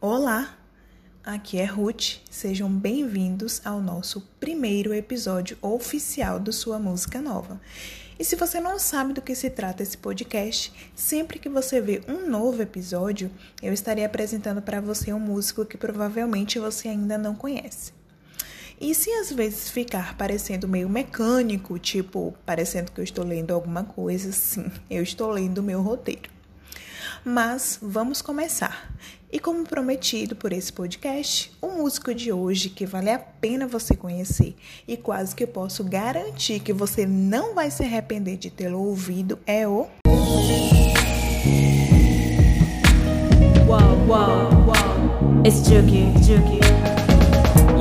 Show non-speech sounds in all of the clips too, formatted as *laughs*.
Olá, aqui é Ruth. Sejam bem-vindos ao nosso primeiro episódio oficial do Sua Música Nova. E se você não sabe do que se trata esse podcast, sempre que você vê um novo episódio, eu estarei apresentando para você um músico que provavelmente você ainda não conhece. E se às vezes ficar parecendo meio mecânico, tipo parecendo que eu estou lendo alguma coisa, sim, eu estou lendo o meu roteiro. Mas vamos começar. E como prometido por esse podcast, o músico de hoje que vale a pena você conhecer e quase que posso garantir que você não vai se arrepender de tê-lo ouvido é o. Wow, wow, wow. It's Juki, Juki.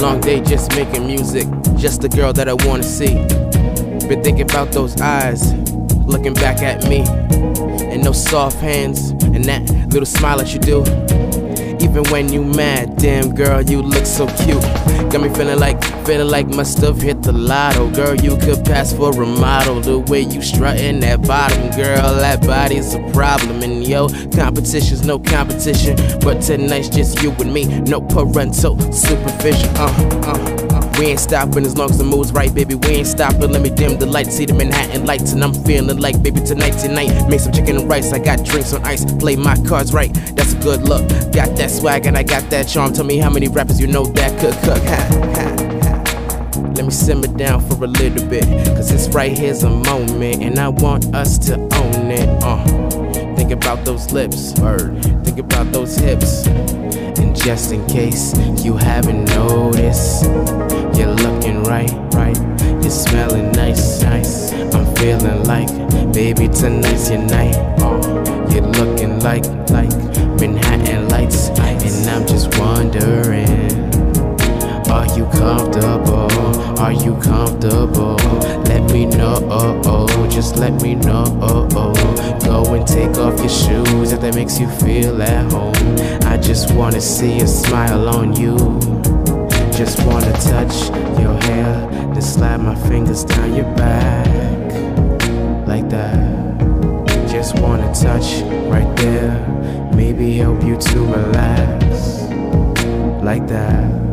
Long day just making music, just the girl that I wanna see. Been thinking about those eyes, looking back at me. And those soft hands, and that little smile that you do. Even when you mad, damn girl, you look so cute. Got me feeling like, feeling like must have hit the lotto. Girl, you could pass for a model. The way you strutting that bottom, girl, that body's a problem. And yo, competition's no competition. But tonight's just you and me, no parental supervision. Uh, uh. We ain't stopping as long as the mood's right, baby. We ain't stopping. Let me dim the lights, see the Manhattan lights, and I'm feeling like, baby, tonight, tonight. Make some chicken and rice. I got drinks on ice. Play my cards right. That's a good look. Got that swag and I got that charm. Tell me how many rappers you know that could cook. Ha, ha. Let me simmer down for a little bit. Cause this right here's a moment, and I want us to own it. Uh. Think about those lips, or think about those hips. And just in case you haven't noticed, you're looking right, right. You're smelling nice, nice. I'm feeling like, baby, tonight's your night. Oh, you're looking like, like Manhattan lights, and I'm just wondering, are you comfortable? Are you comfortable? Let me know, oh, oh, just let me know, oh, oh. Go and take off your shoes if that makes you feel at home. I just wanna see a smile on you. Just wanna touch your hair, then slide my fingers down your back, like that. Just wanna touch right there, maybe help you to relax, like that.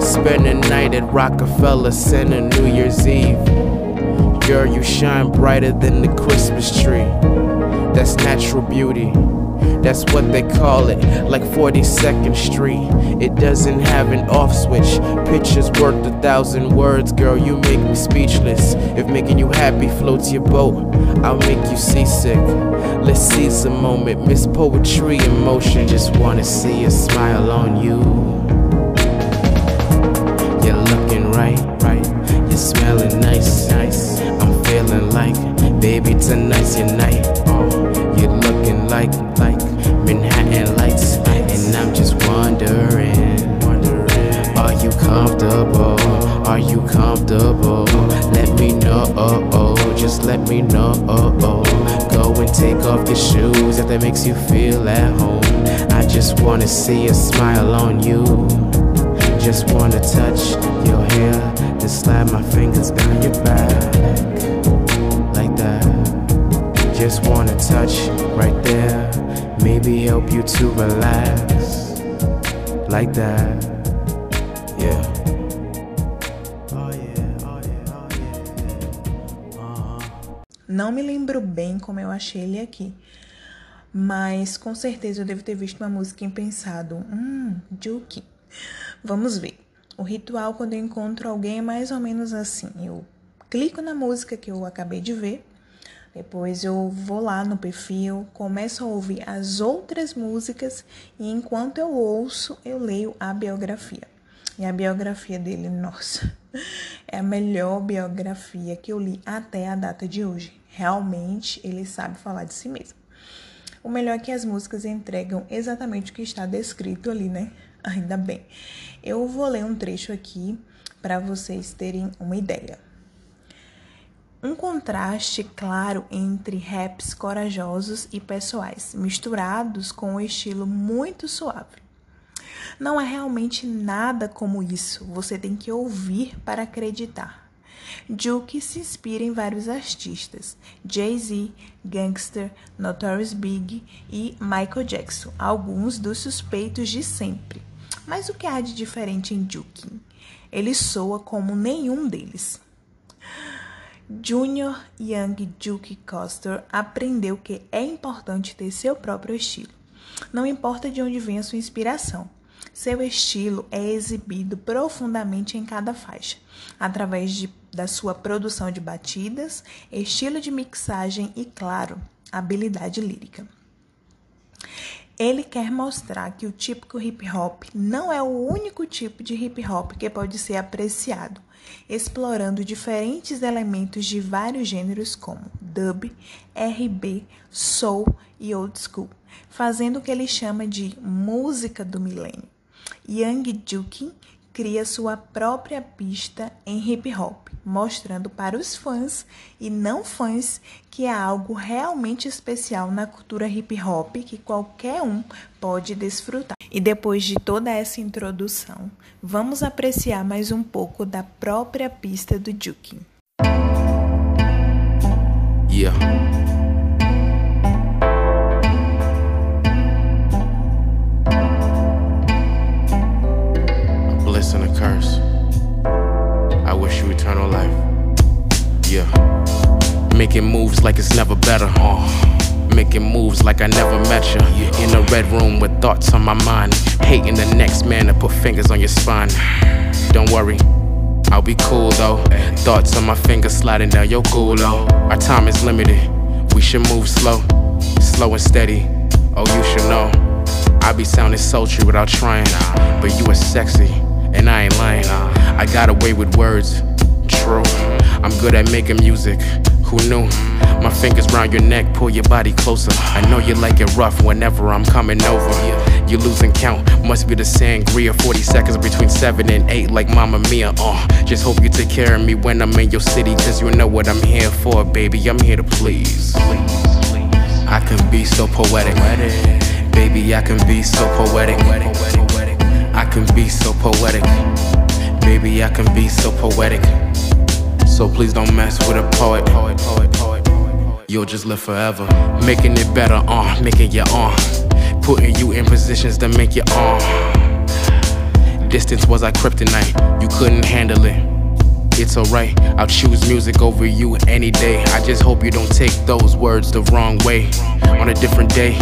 Spend the night at Rockefeller Center New Year's Eve. Girl, you shine brighter than the Christmas tree. That's natural beauty. That's what they call it, like 42nd Street. It doesn't have an off switch. Pictures worth a thousand words, girl. You make me speechless. If making you happy floats your boat, I'll make you seasick. Let's seize the moment, miss poetry in motion. Just wanna see a smile on you. You're looking right, right. You're smelling nice, nice. I'm feeling like, baby, tonight's your night. Oh, you're looking like, like Manhattan lights, and I'm just wondering, wondering, are you comfortable? Are you comfortable? Let me know, oh, oh. Just let me know, oh, oh. Go and take off your shoes if that makes you feel at home. I just wanna see a smile on you. Just wanna touch your hair, then slide my fingers down your back, like that. Just wanna touch right there, maybe help you to relax, like that. Yeah. Oh oh oh. Uh-huh. Não me lembro bem como eu achei ele aqui. Mas com certeza eu devo ter visto uma música e pensado, hum, Juki. Vamos ver. O ritual quando eu encontro alguém é mais ou menos assim. Eu clico na música que eu acabei de ver, depois eu vou lá no perfil, começo a ouvir as outras músicas e enquanto eu ouço, eu leio a biografia. E a biografia dele, nossa, *laughs* é a melhor biografia que eu li até a data de hoje. Realmente ele sabe falar de si mesmo. O melhor é que as músicas entregam exatamente o que está descrito ali, né? Ainda bem. Eu vou ler um trecho aqui para vocês terem uma ideia. Um contraste claro entre raps corajosos e pessoais, misturados com um estilo muito suave. Não é realmente nada como isso. Você tem que ouvir para acreditar. Juke se inspira em vários artistas: Jay-Z, Gangster, Notorious Big e Michael Jackson, alguns dos suspeitos de sempre. Mas o que há de diferente em Juke? Ele soa como nenhum deles. Junior Young Duke Coster aprendeu que é importante ter seu próprio estilo. Não importa de onde vem a sua inspiração. Seu estilo é exibido profundamente em cada faixa, através de, da sua produção de batidas, estilo de mixagem e, claro, habilidade lírica. Ele quer mostrar que o típico hip hop não é o único tipo de hip hop que pode ser apreciado, explorando diferentes elementos de vários gêneros como dub, RB, soul e old school, fazendo o que ele chama de música do milênio. Young Duke cria sua própria pista em hip hop, mostrando para os fãs e não fãs que é algo realmente especial na cultura hip hop que qualquer um pode desfrutar. E depois de toda essa introdução, vamos apreciar mais um pouco da própria pista do Duke. Yeah. Yeah. Making moves like it's never better. Uh, making moves like I never met you. In a red room with thoughts on my mind. Hating the next man to put fingers on your spine. Don't worry. I'll be cool though. Thoughts on my fingers sliding down your culo. Our time is limited. We should move slow, slow and steady. Oh, you should know. I be sounding sultry without trying, but you are sexy and I ain't lying. I got away with words, true. I'm good at making music, who knew? My fingers round your neck, pull your body closer. I know you like it rough whenever I'm coming over. You losing count, must be the sangria. 40 seconds between 7 and 8, like Mama Mia. Uh, just hope you take care of me when I'm in your city, cause you know what I'm here for, baby. I'm here to please. I can be so poetic. Baby, I can be so poetic. I can be so poetic. Baby, I can be so poetic. So please don't mess with a poet. poet, poet, poet You'll just live forever. Making it better, uh, making you on. Uh, putting you in positions to make you on. Uh. Distance was our kryptonite. You couldn't handle it. It's alright, I'll choose music over you any day. I just hope you don't take those words the wrong way. On a different day,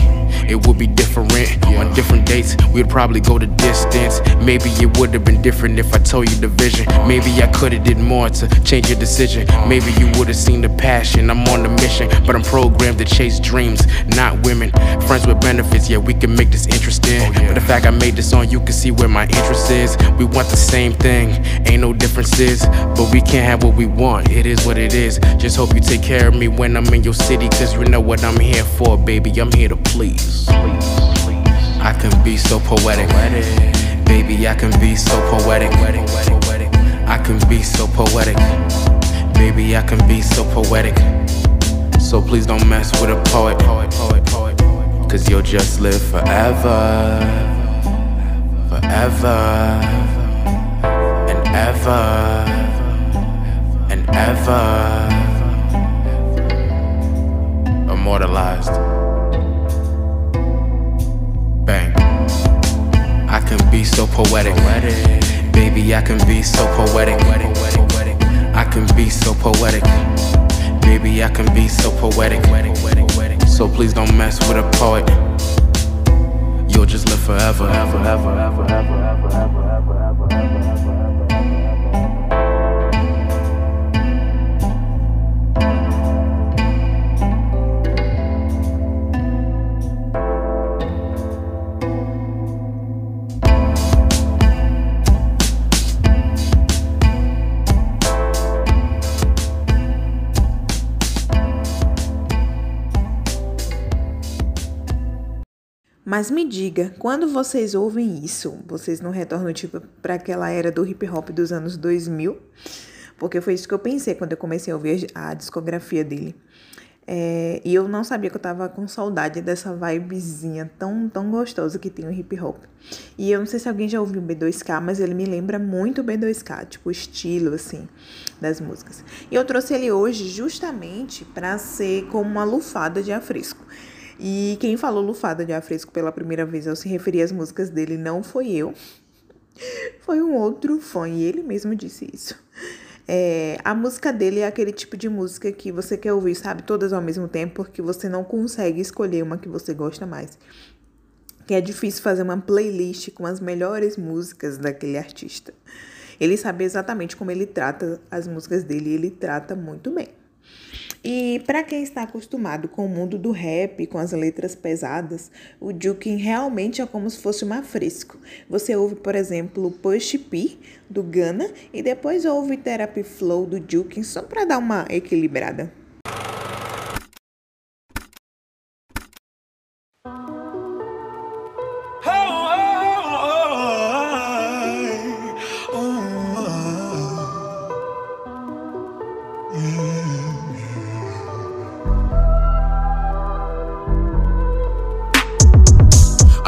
it would be different. On different dates, we'd probably go the distance. Maybe it would have been different if I told you the vision. Maybe I could have did more to change your decision. Maybe you would have seen the passion. I'm on the mission, but I'm programmed to chase dreams, not women. Friends with benefits, yeah, we can make this interesting. Oh, but the fact I made this song, you can see where my interest is. We want the same thing, ain't no differences. But we can't have what we want, it is what it is. Just hope you take care of me when I'm in your city, cause you know what I'm here for, baby. I'm here to please. I can be so poetic. Baby, I can be so poetic. I can be so poetic. Baby, I can be so poetic. So please don't mess with a poet. Cause you'll just live forever. Forever. And ever. And ever. Immortalized. Can be so poetic. Baby, I can be so poetic. I can be so poetic. Baby, I can be so poetic. So please don't mess with a poet. You'll just live forever. ever, ever, ever, ever, ever, ever, ever. Mas me diga, quando vocês ouvem isso, vocês não retornam tipo para aquela era do hip hop dos anos 2000? Porque foi isso que eu pensei quando eu comecei a ouvir a discografia dele. É, e eu não sabia que eu tava com saudade dessa vibezinha tão, tão gostosa que tem o hip hop. E eu não sei se alguém já ouviu o B2K, mas ele me lembra muito o B2K, tipo o estilo, assim, das músicas. E eu trouxe ele hoje justamente para ser como uma lufada de afresco. E quem falou lufada de afresco pela primeira vez ao se referir às músicas dele não foi eu, foi um outro fã, e ele mesmo disse isso. É, a música dele é aquele tipo de música que você quer ouvir, sabe, todas ao mesmo tempo, porque você não consegue escolher uma que você gosta mais. Que é difícil fazer uma playlist com as melhores músicas daquele artista. Ele sabe exatamente como ele trata as músicas dele e ele trata muito bem. E para quem está acostumado com o mundo do rap, com as letras pesadas, o Jukin realmente é como se fosse um afresco. Você ouve, por exemplo, Push P do Ghana e depois ouve Therapy Flow do Jukin só para dar uma equilibrada.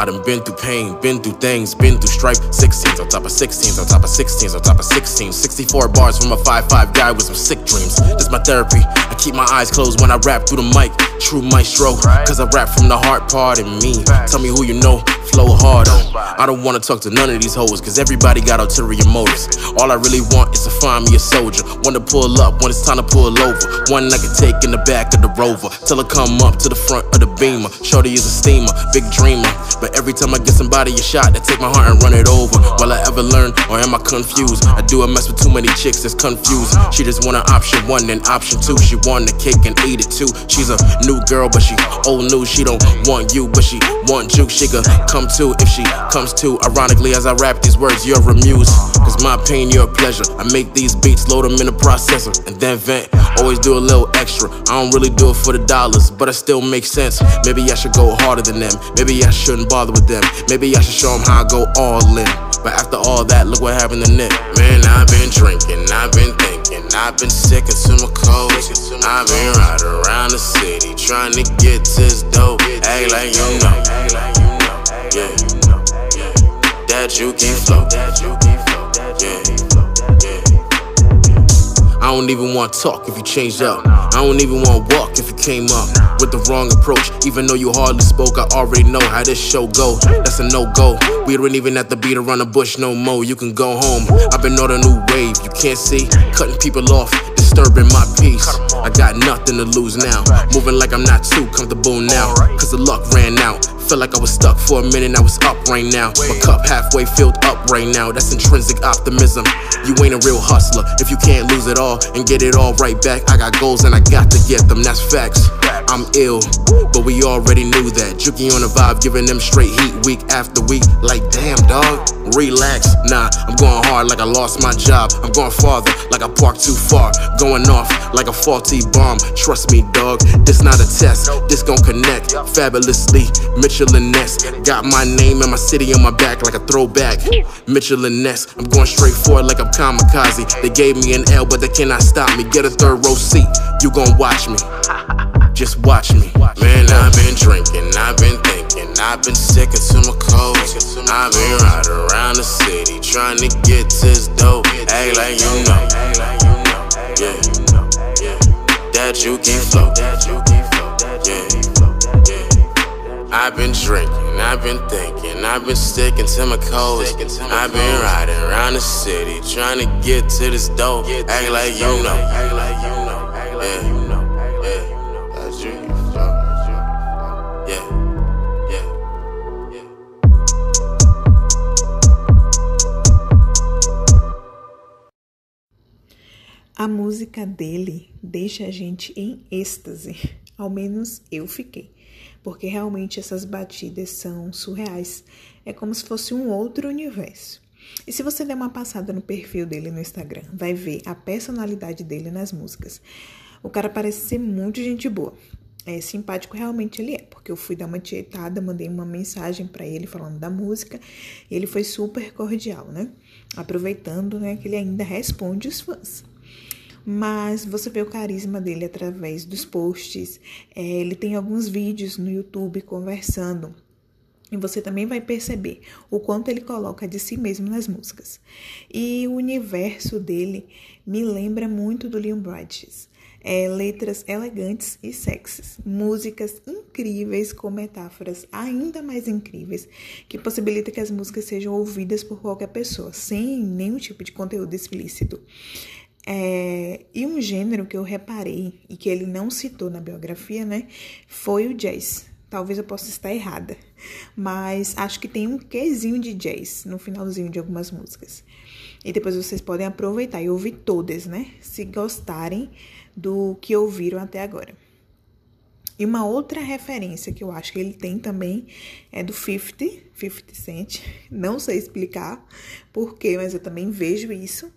I done been through pain, been through things, been through strife. 16s on top of 16s on top of 16s on top of 16s. 64 bars from a 5-5 guy with some sick dreams. This my therapy. I keep my eyes closed when I rap through the mic. True maestro, cause I rap from the heart part in me. Tell me who you know, flow hard on. I don't wanna talk to none of these hoes, cause everybody got ulterior motives. All I really want is to find me a soldier. One to pull up when it's time to pull over. One I can take in the back of the rover. Till I come up to the front of the beamer. Shorty is a steamer, big dreamer. But every time I get somebody a shot, they take my heart and run it over. Will I ever learn, or am I confused? I do a mess with too many chicks that's confused. She just want an option one and option two. She want the cake and eat it too. She's a new girl, but she old news. She don't want you, but she want you. She could come to if she comes to. Ironically, as I rap these words, you're amused. Cause my pain, your pleasure. I make these beats, load them in a processor, and then vent. Always do a little extra. I don't really do it for the dollars, but it still makes sense. Maybe I should go harder than them. Maybe I shouldn't bother with them. Maybe I should show them how I go all in. But after all that, look what happened to Nick. Man, I've been drinking, I've been thinking, I've been sick of some codes. I've been riding around the city trying to get this dope. Act like you know. Yeah. That you can flow. Yeah. I don't even want to talk if you changed up. I don't even want to walk if you came up with the wrong approach. Even though you hardly spoke, I already know how this show go. That's a no go. We don't even have to beat around the bush no more. You can go home. I've been on a new wave. You can't see, cutting people off, disturbing my peace. I got nothing to lose now. Moving like I'm not too comfortable now. Cause the luck ran out. Felt like I was stuck for a minute, I was up right now. My cup halfway filled up right now. That's intrinsic optimism. You ain't a real hustler if you can't lose it all and get it all right back. I got goals and I got to get them, that's facts. I'm ill, but we already knew that. Jukie on the vibe, giving them straight heat week after week. Like, damn, dog, relax. Nah, I'm going hard like I lost my job. I'm going farther like I parked too far. Going off like a faulty bomb. Trust me, dog, this not a test. This gon' connect fabulously. Mitchell and Ness got my name and my city on my back like a throwback. Mitchell and Ness, I'm going straight for it like I'm kamikaze. They gave me an L, but they cannot stop me. Get a third row seat, you gon' watch me. Just watch me. Man, I've been drinking, I've been thinking, I've been sick of some codes. I've been riding around the city trying to get to this dope. Act like you know. That you can flow. Yeah. I've been drinking, I've been thinking, I've been sticking to my codes. I've been riding around the city trying to get to this dope. Act like you know. Yeah. A música dele deixa a gente em êxtase. Ao menos eu fiquei. Porque realmente essas batidas são surreais. É como se fosse um outro universo. E se você der uma passada no perfil dele no Instagram, vai ver a personalidade dele nas músicas. O cara parece ser muito gente boa. É simpático realmente ele é, porque eu fui dar uma tietada, mandei uma mensagem para ele falando da música, e ele foi super cordial, né? Aproveitando, né, que ele ainda responde os fãs. Mas você vê o carisma dele através dos posts. É, ele tem alguns vídeos no YouTube conversando. E você também vai perceber o quanto ele coloca de si mesmo nas músicas. E o universo dele me lembra muito do Leon Bridges. É, letras elegantes e sexys, músicas incríveis com metáforas ainda mais incríveis, que possibilita que as músicas sejam ouvidas por qualquer pessoa, sem nenhum tipo de conteúdo explícito. É, e um gênero que eu reparei e que ele não citou na biografia, né, foi o jazz. Talvez eu possa estar errada, mas acho que tem um quesinho de jazz no finalzinho de algumas músicas. E depois vocês podem aproveitar e ouvir todas, né? Se gostarem do que ouviram até agora. E uma outra referência que eu acho que ele tem também é do 50, 50 Cent. Não sei explicar porquê, mas eu também vejo isso.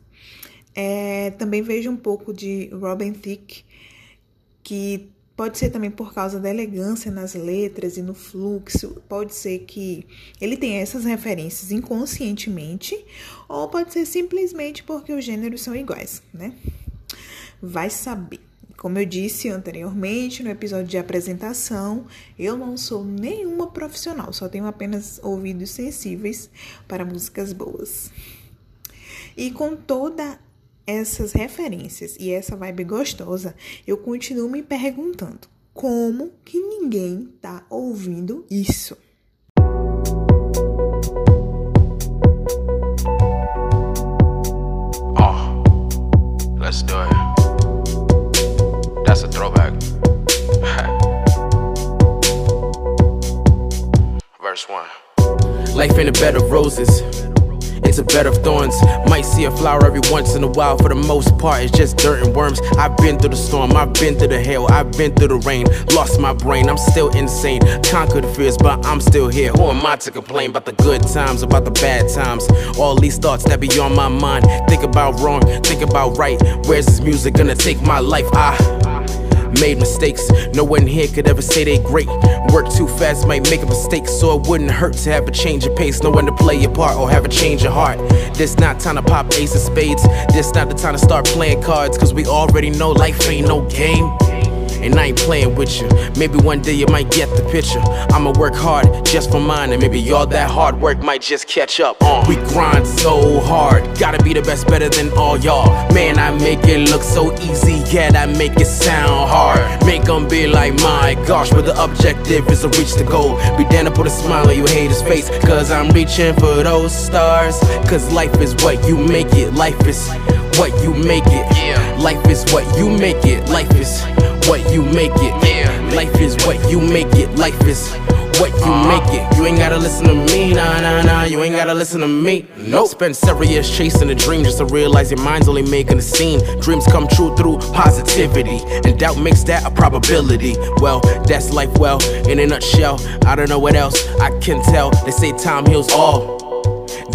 É, também vejo um pouco de Robin Thicke, que pode ser também por causa da elegância nas letras e no fluxo. Pode ser que ele tenha essas referências inconscientemente, ou pode ser simplesmente porque os gêneros são iguais, né? Vai saber. Como eu disse anteriormente no episódio de apresentação, eu não sou nenhuma profissional, só tenho apenas ouvidos sensíveis para músicas boas. E com toda essas referências e essa vibe gostosa, eu continuo me perguntando como que ninguém tá ouvindo isso? Oh, let's do it. That's a throwback. *laughs* Verse 1. Life in a bed of roses. It's a bed of thorns. Might see a flower every once in a while. For the most part, it's just dirt and worms. I've been through the storm, I've been through the hail, I've been through the rain. Lost my brain, I'm still insane. Conquered fears, but I'm still here. Who am I to complain about the good times, about the bad times? All these thoughts that be on my mind. Think about wrong, think about right. Where's this music gonna take my life? I made mistakes. No one here could ever say they great. Work too fast might make a mistake, so it wouldn't hurt to have a change of pace. No one to play your part or have a change of heart. This not time to pop ace of spades. This not the time to start playing cards, cause we already know life ain't no game. And I ain't playing with you. Maybe one day you might get the picture. I'ma work hard just for mine, and maybe all that hard work might just catch up. Uh, we grind so hard, gotta be the best, better than all y'all. Man, I make it look so easy, yet I make it sound hard. Make them be like, my gosh, but the objective is to reach the goal. Be down to put a smile on your hater's face, cause I'm reaching for those stars. Cause life is what you make it, life is what you make it. Life is what you make it, life is what you make it. Life is what you make it. Life is what you uh-huh. make it. You ain't gotta listen to me, nah, nah, nah. You ain't gotta listen to me. Nope. Spend several years chasing a dream just to realize your mind's only making a scene. Dreams come true through positivity, and doubt makes that a probability. Well, that's life, well, in a nutshell. I don't know what else I can tell. They say time heals all.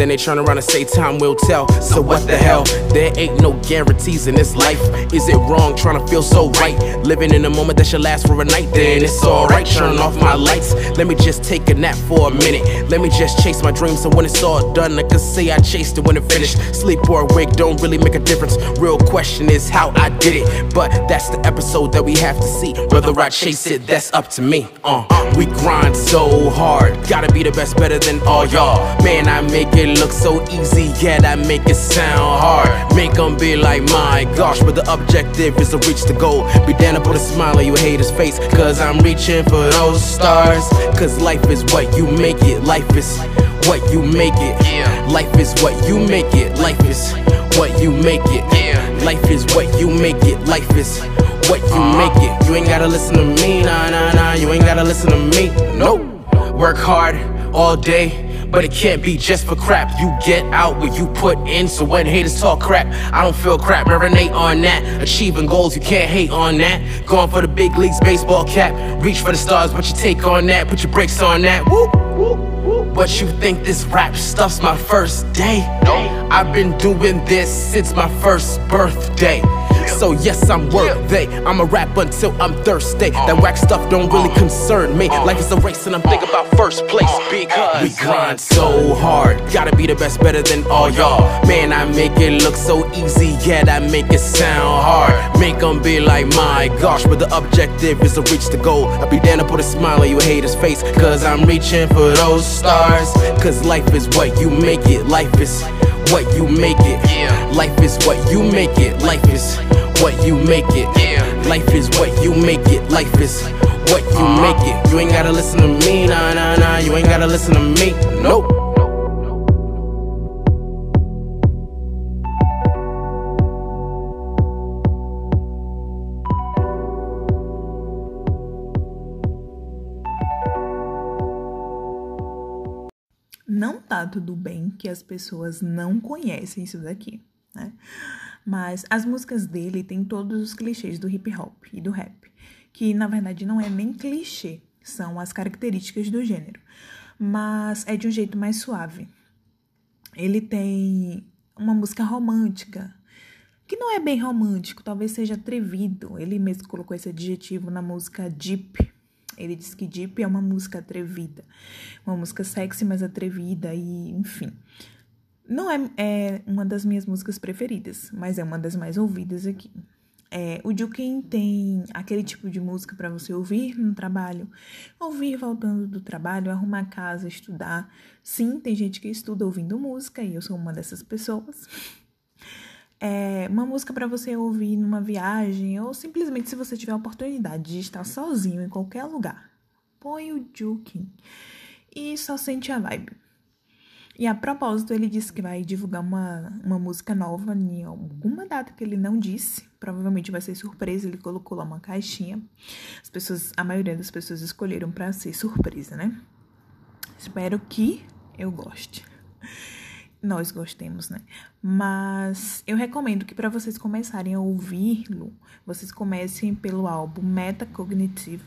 Then they turn around and say time will tell. So what the hell? There ain't no guarantees in this life. Is it wrong trying to feel so right? Living in a moment that should last for a night, then it's alright. Turn off my lights. Let me just take a nap for a minute. Let me just chase my dreams. So when it's all done, I can say I chased it when it finished. Sleep or awake don't really make a difference. Real question is how I did it. But that's the episode that we have to see. Whether I chase it, that's up to me. Uh, we grind so hard. Gotta be the best, better than all y'all. Man, I make it look so easy, yet I make it sound hard. Make them be like, my gosh, but the objective is to reach the goal. Be down to put a smile on your hater's face, cause I'm reaching for those stars. Cause life is what you make it, life is what you make it. Life is what you make it, life is what you make it. Life is what you make it, life is what you uh-huh. make it. You ain't gotta listen to me, nah, nah, nah. You ain't gotta listen to me, nope. Work hard all day. But it can't be just for crap. You get out what you put in. So when haters talk crap, I don't feel crap. Marinate on that. Achieving goals, you can't hate on that. Going for the big leagues, baseball cap. Reach for the stars, but you take on that. Put your brakes on that. Whoop, whoop, whoop. What you think this rap stuff's my first day? No. I've been doing this since my first birthday. So yes, I'm worthy. I'ma rap until I'm thirsty. That uh-huh. whack stuff don't really uh-huh. concern me. Uh-huh. Life is a race and I'm thinking about first place because we grind so hard. Gotta be the best, better than all oh, y'all. Man, I make it look so easy, yet I make it sound hard. Make them be like, my gosh, but the objective is to reach the goal. I'll be down to put a smile on your hater's face, cause I'm reaching for those stars. Cause life is what you make it, life is what you make it. Life is what you make it, life is what you make it. Life is what you make it, life is what you make it. You ain't gotta listen to me, nah, nah, nah. You ain't gotta listen to me, nope. Não tá tudo bem que as pessoas não conhecem isso daqui, né? Mas as músicas dele têm todos os clichês do hip hop e do rap, que na verdade não é nem clichê, são as características do gênero, mas é de um jeito mais suave. Ele tem uma música romântica, que não é bem romântico, talvez seja atrevido. Ele mesmo colocou esse adjetivo na música Deep. Ele diz que Deep é uma música atrevida, uma música sexy, mas atrevida e, enfim. Não é, é uma das minhas músicas preferidas, mas é uma das mais ouvidas aqui. É, o Juken tem aquele tipo de música para você ouvir no trabalho, ouvir voltando do trabalho, arrumar casa, estudar. Sim, tem gente que estuda ouvindo música e eu sou uma dessas pessoas. É uma música para você ouvir numa viagem ou simplesmente se você tiver a oportunidade de estar sozinho em qualquer lugar. Põe o Jukin e só sente a vibe. E a propósito, ele disse que vai divulgar uma, uma música nova em alguma data que ele não disse. Provavelmente vai ser surpresa, ele colocou lá uma caixinha. As pessoas, a maioria das pessoas escolheram para ser surpresa, né? Espero que eu goste. Nós gostemos, né? Mas eu recomendo que para vocês começarem a ouvi-lo, vocês comecem pelo álbum Metacognitive,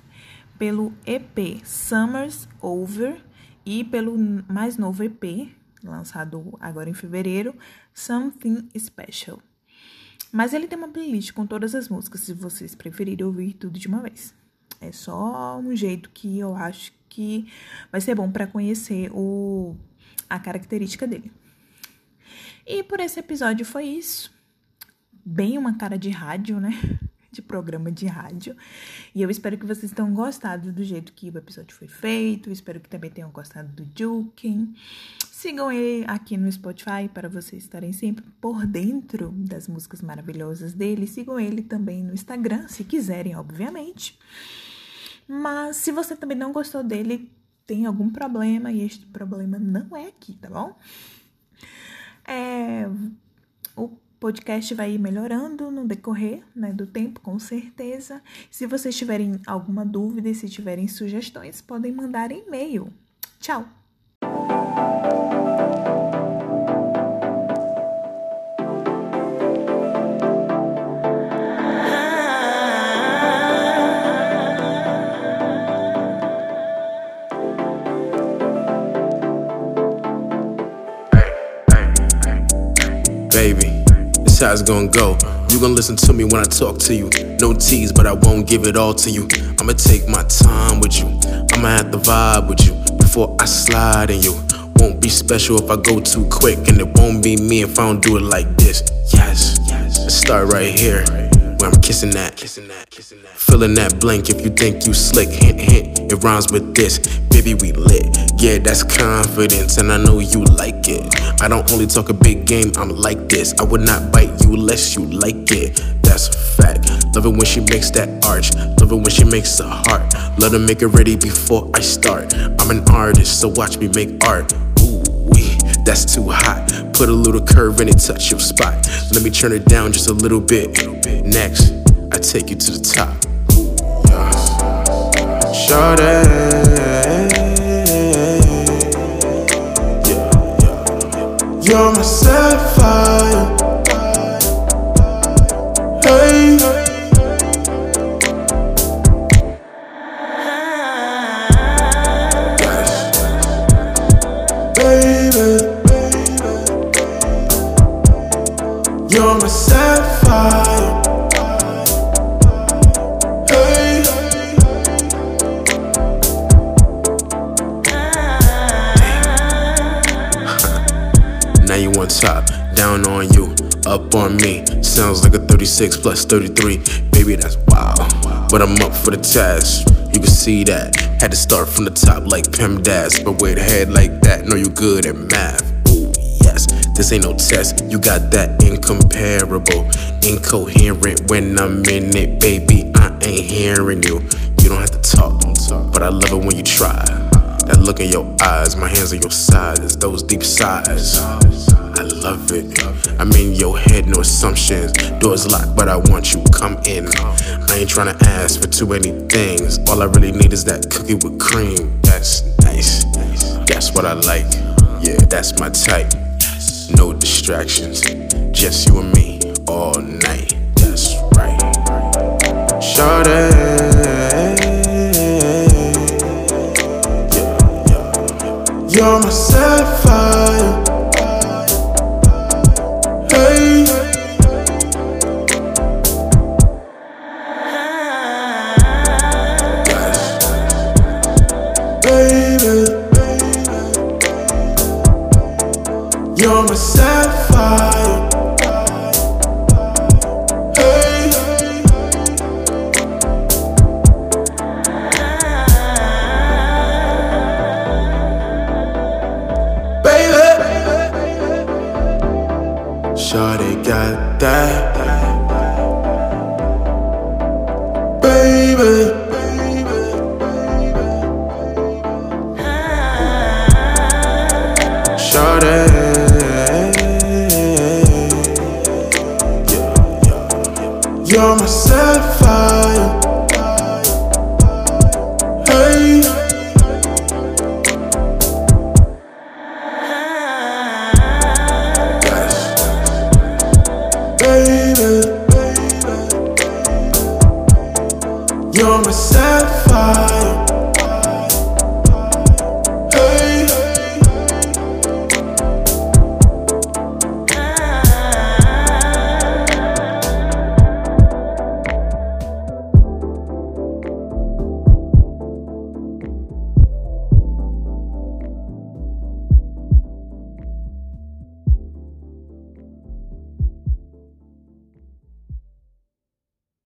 pelo EP Summers Over e pelo mais novo EP lançado agora em fevereiro, Something Special. Mas ele tem uma playlist com todas as músicas, se vocês preferirem ouvir tudo de uma vez. É só um jeito que eu acho que vai ser bom para conhecer o, a característica dele. E por esse episódio foi isso. Bem uma cara de rádio, né? De programa de rádio. E eu espero que vocês tenham gostado do jeito que o episódio foi feito. Espero que também tenham gostado do Juking. Sigam ele aqui no Spotify para vocês estarem sempre por dentro das músicas maravilhosas dele. Sigam ele também no Instagram, se quiserem, obviamente. Mas se você também não gostou dele, tem algum problema e este problema não é aqui, tá bom? É, o podcast vai ir melhorando no decorrer né, do tempo, com certeza. Se vocês tiverem alguma dúvida e se tiverem sugestões, podem mandar e-mail. Tchau! Gonna go. You gonna listen to me when I talk to you. No tease, but I won't give it all to you. I'ma take my time with you. I'ma have to vibe with you before I slide in you. Won't be special if I go too quick, and it won't be me if I don't do it like this. Yes, let's start right here. Where I'm kissing that, kissing that, kissing that. Feeling that blank if you think you slick. Hint, hint, it rhymes with this. Baby, we lit. Yeah, that's confidence, and I know you like it. I don't only talk a big game, I'm like this. I would not bite you unless you like it. That's a fact. Love it when she makes that arch. Love it when she makes a heart. Let her make it ready before I start. I'm an artist, so watch me make art. Ooh, wee, that's too hot. Put a little curve in it, touch your spot. Let me turn it down just a little bit. Next, I take you to the top. Shawty, You're my sapphire. Up on me. Sounds like a 36 plus 33. Baby, that's wild. But I'm up for the task. You can see that. Had to start from the top like PEMDAS. But with a head like that, know you good at math. Ooh, yes. This ain't no test. You got that incomparable, incoherent. When I'm in it, baby, I ain't hearing you. You don't have to talk, but I love it when you try. That look in your eyes, my hands on your sides, those deep sighs. Love it. I'm in your head, no assumptions. Doors locked, but I want you. Come in. I ain't tryna ask for too many things. All I really need is that cookie with cream. That's nice. That's what I like. Yeah, that's my type. No distractions. Just you and me all night. That's right. Yeah. You're my